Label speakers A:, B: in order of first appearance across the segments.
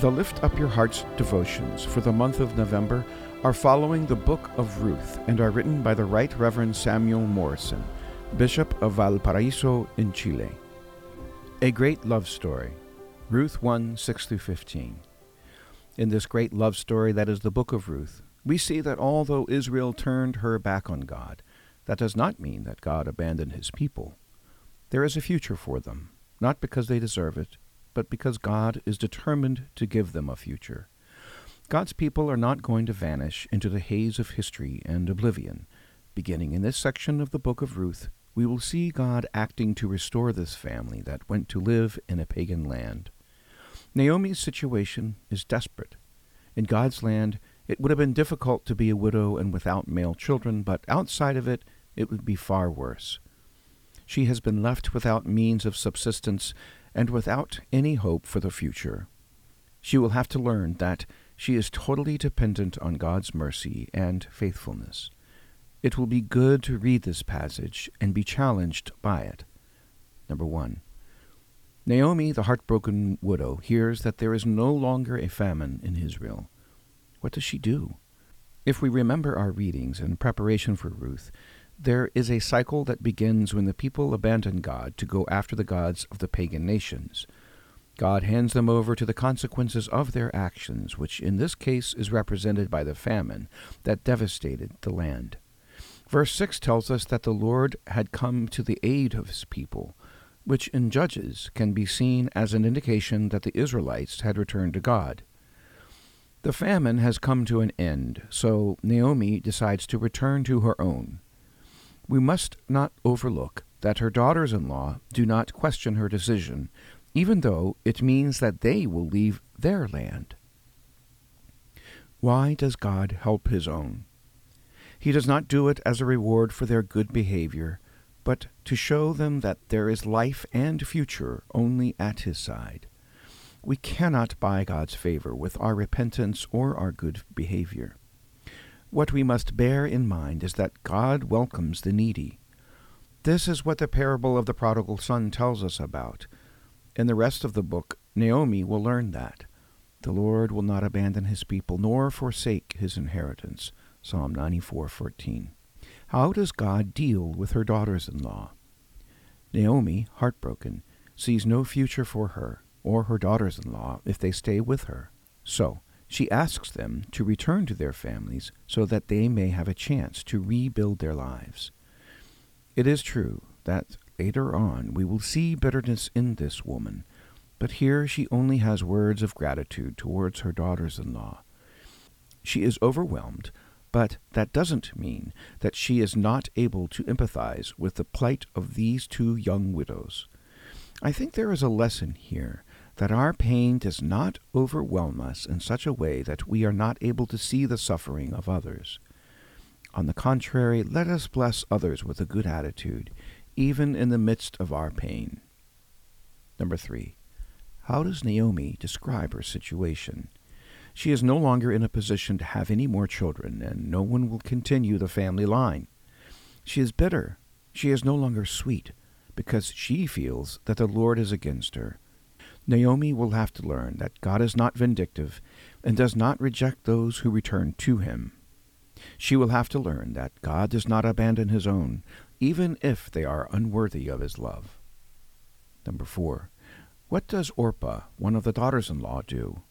A: The Lift Up Your Hearts devotions for the month of November are following the Book of Ruth and are written by the Right Reverend Samuel Morrison, Bishop of Valparaiso in Chile. A Great Love Story, Ruth 1 6 15. In this great love story that is the Book of Ruth, we see that although Israel turned her back on God, that does not mean that God abandoned his people. There is a future for them, not because they deserve it, but because God is determined to give them a future. God's people are not going to vanish into the haze of history and oblivion. Beginning in this section of the book of Ruth, we will see God acting to restore this family that went to live in a pagan land. Naomi's situation is desperate. In God's land, it would have been difficult to be a widow and without male children, but outside of it, it would be far worse. She has been left without means of subsistence and without any hope for the future. She will have to learn that she is totally dependent on God's mercy and faithfulness. It will be good to read this passage and be challenged by it. Number one. Naomi, the heartbroken widow, hears that there is no longer a famine in Israel. What does she do? If we remember our readings in preparation for Ruth, there is a cycle that begins when the people abandon God to go after the gods of the pagan nations. God hands them over to the consequences of their actions, which in this case is represented by the famine that devastated the land. Verse 6 tells us that the Lord had come to the aid of his people, which in Judges can be seen as an indication that the Israelites had returned to God. The famine has come to an end, so Naomi decides to return to her own. We must not overlook that her daughters in law do not question her decision, even though it means that they will leave their land. Why does God help his own? He does not do it as a reward for their good behavior, but to show them that there is life and future only at his side. We cannot buy God's favor with our repentance or our good behavior. What we must bear in mind is that God welcomes the needy. This is what the parable of the prodigal son tells us about. In the rest of the book, Naomi will learn that. The Lord will not abandon his people nor forsake his inheritance. Psalm 94:14. How does God deal with her daughters-in-law? Naomi, heartbroken, sees no future for her or her daughters-in-law if they stay with her. So, she asks them to return to their families so that they may have a chance to rebuild their lives. It is true that later on we will see bitterness in this woman, but here she only has words of gratitude towards her daughters in law. She is overwhelmed, but that doesn't mean that she is not able to empathize with the plight of these two young widows. I think there is a lesson here that our pain does not overwhelm us in such a way that we are not able to see the suffering of others. On the contrary, let us bless others with a good attitude, even in the midst of our pain. Number three, how does Naomi describe her situation? She is no longer in a position to have any more children, and no one will continue the family line. She is bitter. She is no longer sweet, because she feels that the Lord is against her Naomi will have to learn that God is not vindictive and does not reject those who return to him. She will have to learn that God does not abandon his own, even if they are unworthy of his love. Number four, what does Orpah, one of the daughters in law, do?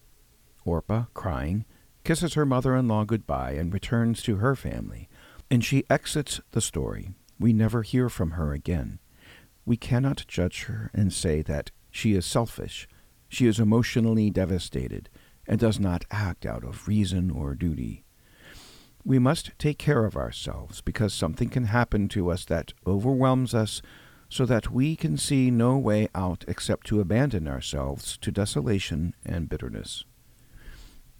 A: Orpah, crying, kisses her mother in law goodbye and returns to her family, and she exits the story. We never hear from her again. We cannot judge her and say that she is selfish. She is emotionally devastated and does not act out of reason or duty. We must take care of ourselves because something can happen to us that overwhelms us so that we can see no way out except to abandon ourselves to desolation and bitterness.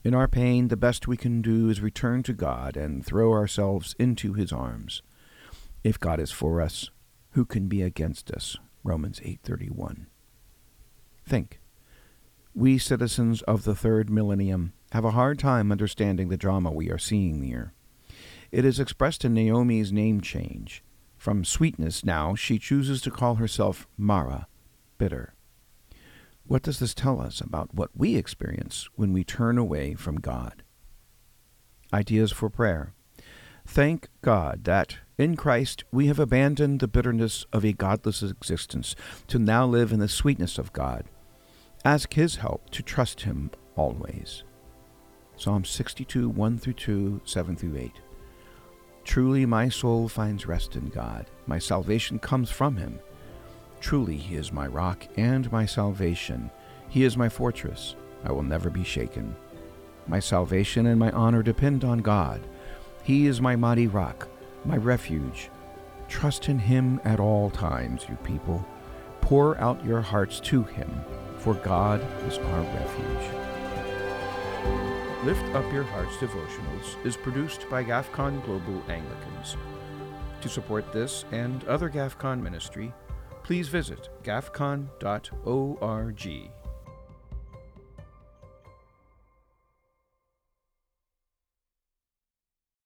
A: In our pain, the best we can do is return to God and throw ourselves into His arms. If God is for us, who can be against us? Romans 8:31. Think. We citizens of the third millennium have a hard time understanding the drama we are seeing here. It is expressed in Naomi's name change. From sweetness now, she chooses to call herself Mara, bitter. What does this tell us about what we experience when we turn away from God? Ideas for prayer. Thank God that in Christ we have abandoned the bitterness of a godless existence to now live in the sweetness of God. Ask His help to trust Him always. Psalm 62, 1 through 2, 7 through 8. Truly my soul finds rest in God. My salvation comes from Him. Truly He is my rock and my salvation. He is my fortress. I will never be shaken. My salvation and my honor depend on God. He is my mighty rock, my refuge. Trust in Him at all times, you people. Pour out your hearts to Him, for God is our refuge. Lift Up Your Hearts devotionals is produced by GAFCON Global Anglicans. To support this and other GAFCON ministry, please visit gafcon.org.